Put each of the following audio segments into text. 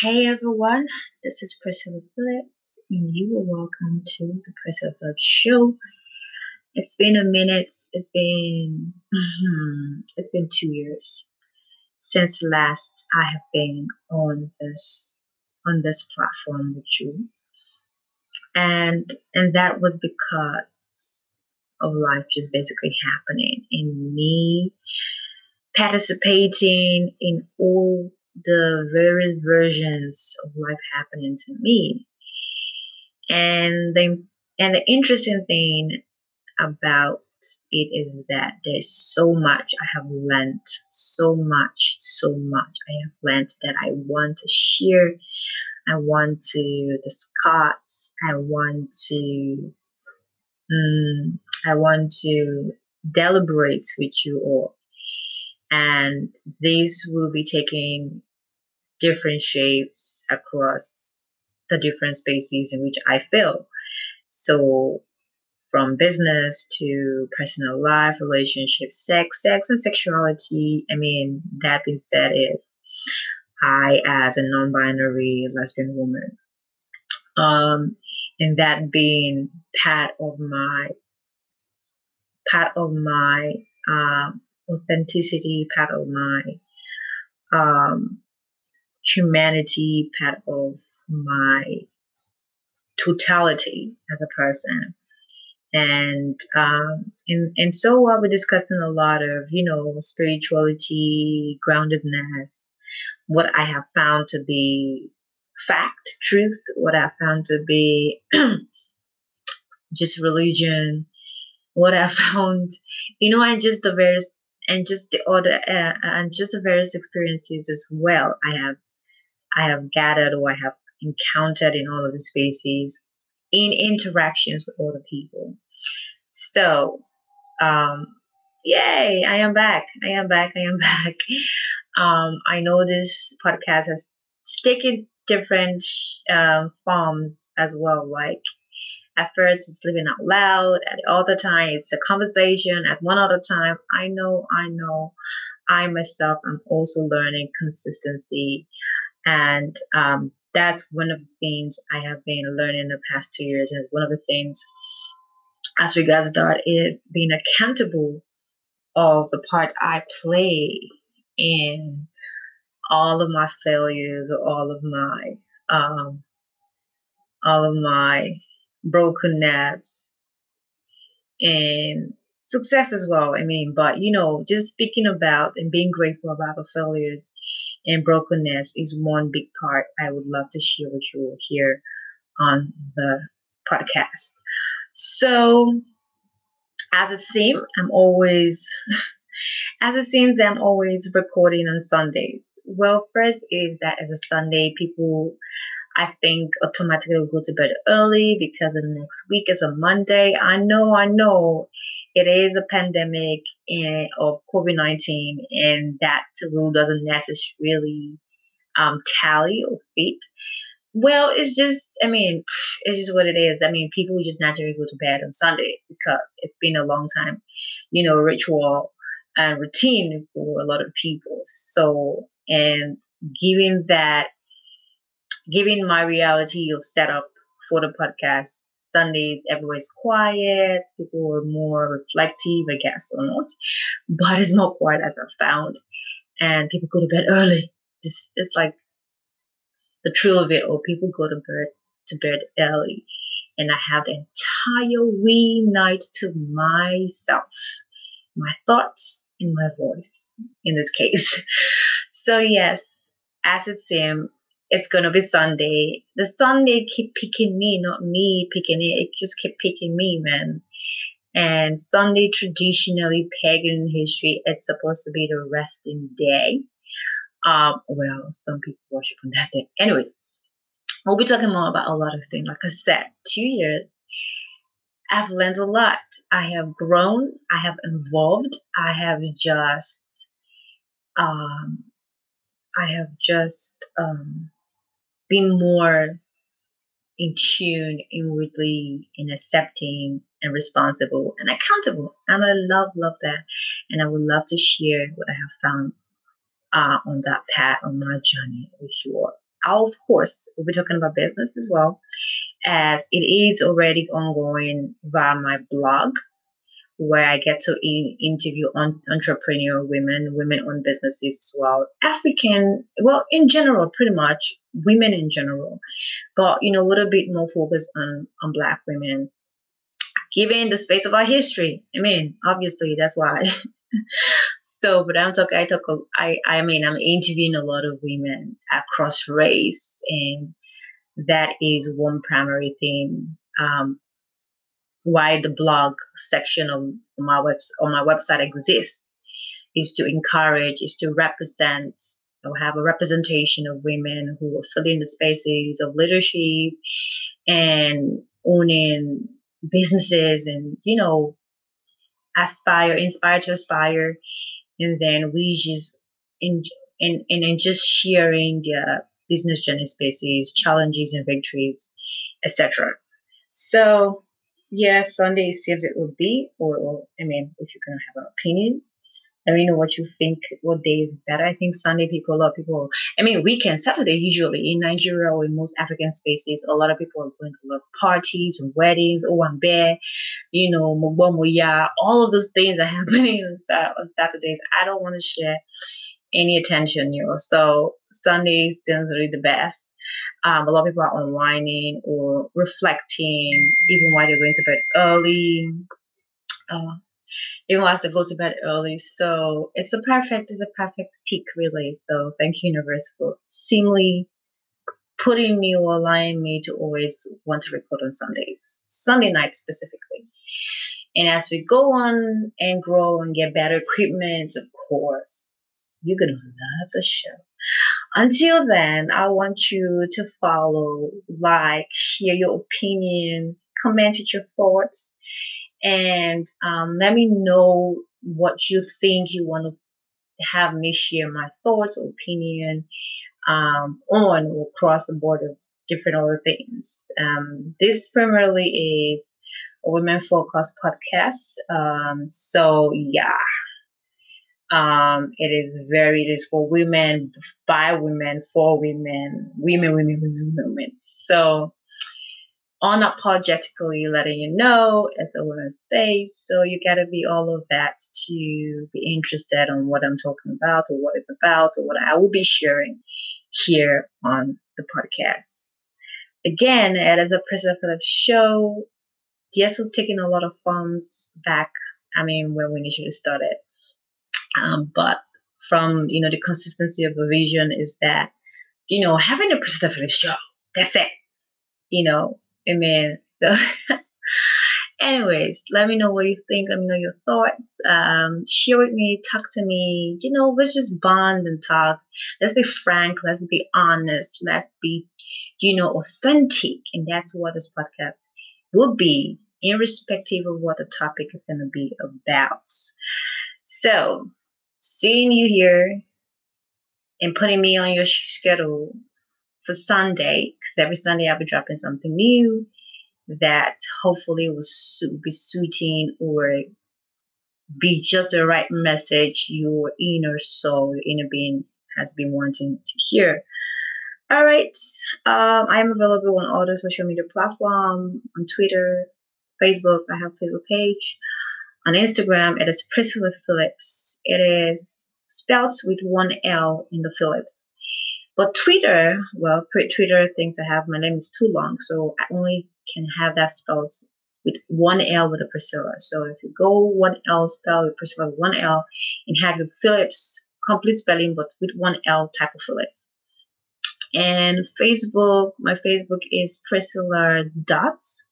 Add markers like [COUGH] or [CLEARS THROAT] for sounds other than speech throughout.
Hey everyone, this is Priscilla Philips, and you are welcome to the Priscilla Philips Show. It's been a minute. It's been mm-hmm, it's been two years since last I have been on this on this platform with you, and and that was because of life just basically happening in me participating in all the various versions of life happening to me. And the and the interesting thing about it is that there's so much I have learned, so much, so much I have learned that I want to share. I want to discuss. I want to, um, I want to deliberate with you all. And this will be taking different shapes across the different spaces in which I feel. So, from business to personal life, relationships, sex, sex and sexuality. I mean, that being said, is I, as a non binary lesbian woman, um, and that being part of my part of my um, authenticity, part of my um, humanity, part of my totality as a person. And um, and and so while we're discussing a lot of you know spirituality, groundedness, what I have found to be fact, truth, what I found to be [CLEARS THROAT] just religion, what I [LAUGHS] found, you know, and just the various and just the other uh, and just the various experiences as well. I have I have gathered or I have encountered in all of the spaces in interactions with other people. So, um, yay, I am back. I am back. I am [LAUGHS] back. Um, I know this podcast has taken different um, forms as well. Like at first, it's living out loud. At the other time, it's a conversation. At one other time, I know, I know, I myself am also learning consistency. And um, that's one of the things I have been learning in the past two years. And one of the things, as regards that, is being accountable of the part I play in all of my failures or all of my um, all of my brokenness and success as well. I mean, but you know, just speaking about and being grateful about the failures and brokenness is one big part I would love to share with you here on the podcast. So, as it seems, I'm always, [LAUGHS] as it seems, I'm always recording on Sundays. Well, first is that as a Sunday, people, I think, automatically go to bed early because the next week is a Monday. I know, I know it is a pandemic and, of COVID 19, and that rule doesn't necessarily um, tally or fit. Well, it's just, I mean, it's just what it is. I mean, people just naturally go to bed on Sundays because it's been a long time, you know, ritual and routine for a lot of people. So, and given that, given my reality of setup for the podcast, Sundays, everywhere's quiet. People are more reflective, I guess, or not. But it's not quite as I found. And people go to bed early. This is like the truth of it, or people go to bed to bed early. And I have the entire wee night to myself. My thoughts and my voice in this case. [LAUGHS] So yes, as it seems, it's gonna be Sunday. The Sunday keep picking me, not me picking it. It just kept picking me, man. And Sunday traditionally pagan history, it's supposed to be the resting day. Um, well, some people worship on that day. Anyways, we'll be talking more about a lot of things. Like I said, two years. I've learned a lot. I have grown. I have evolved. I have just, um, I have just um, being more in tune, inwardly, and accepting and responsible and accountable. And I love, love that. And I would love to share what I have found uh, on that path on my journey with you all. I'll, of course, we'll be talking about business as well, as it is already ongoing via my blog, where I get to in- interview on entrepreneur women, women owned businesses as well, African, well, in general, pretty much women in general, but you know, a little bit more focused on on Black women, given the space of our history. I mean, obviously, that's why. [LAUGHS] so, but I'm talking, I talk, I, I mean, I'm interviewing a lot of women across race, and that is one primary thing. Um, why the blog section of my web on my website exists is to encourage, is to represent or have a representation of women who are filling the spaces of leadership and owning businesses and you know aspire, inspire to aspire, and then we just in and and, and just sharing their business journey spaces, challenges and victories, etc. So yes, Sunday seems it will be, or, or I mean, if you're gonna have an opinion, let me know what you think. What day is better? I think Sunday people, a lot of people. I mean, weekend, Saturday usually in Nigeria or in most African spaces, a lot of people are going to a lot of parties and weddings. Oh, I'm you know, Mobomoya. All of those things are [LAUGHS] happening on Saturdays. I don't want to share any attention, you know. So Sunday seems really the best. Um, a lot of people are unwinding or reflecting, even while they're going to bed early. Uh, even wants they go to bed early. So it's a perfect, it's a perfect peak really. So thank you, Universe, for seemingly putting me or allowing me to always want to record on Sundays, Sunday night specifically. And as we go on and grow and get better equipment, of course, you're gonna love the show. Until then, I want you to follow, like, share your opinion, comment with your thoughts and um, let me know what you think you want to have me share my thoughts opinion um, on or across the board of different other things. Um, this primarily is a women focused podcast. Um, so yeah. Um, it is very, it is for women, by women, for women, women, women, women, women. So, unapologetically letting you know it's a women's space. So you got to be all of that to be interested on what I'm talking about or what it's about or what I will be sharing here on the podcast. Again, it is a Philips show. Yes, we're taking a lot of funds back. I mean, when we initially started. Um, but from, you know, the consistency of the vision is that, you know, having a Priscilla Philips show, that's it. You know, Amen. So, [LAUGHS] anyways, let me know what you think. Let me know your thoughts. Um, share with me, talk to me. You know, let's just bond and talk. Let's be frank. Let's be honest. Let's be, you know, authentic. And that's what this podcast will be, irrespective of what the topic is going to be about. So, seeing you here and putting me on your schedule for Sunday, because every Sunday I'll be dropping something new that hopefully will be suiting or be just the right message your inner soul, your inner being has been wanting to hear. All right, um, I am available on all the social media platforms on Twitter, Facebook. I have Facebook page. On Instagram, it is Priscilla Philips. It is spelled with one L in the Philips. But Twitter, well, Twitter thinks I have my name is too long, so I only can have that spelled with one L with a Priscilla. So if you go one L spell with Priscilla one L and have your Philips complete spelling, but with one L type of Philips. And Facebook, my Facebook is Priscilla Dots,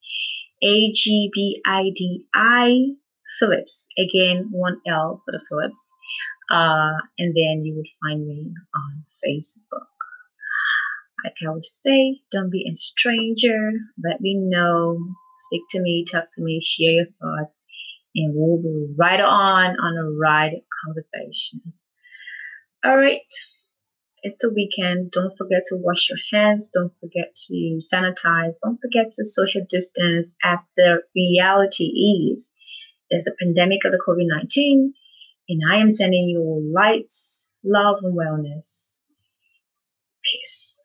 A G B I D I Philips. Again, one L for the Phillips. Uh, and then you would find me on Facebook. Like I always say, don't be a stranger. Let me know. Speak to me, talk to me, share your thoughts, and we'll be right on on a ride conversation. All right. It's the weekend. Don't forget to wash your hands. Don't forget to sanitize. Don't forget to social distance as the reality is. There's a pandemic of the COVID 19, and I am sending you lights, love, and wellness. Peace.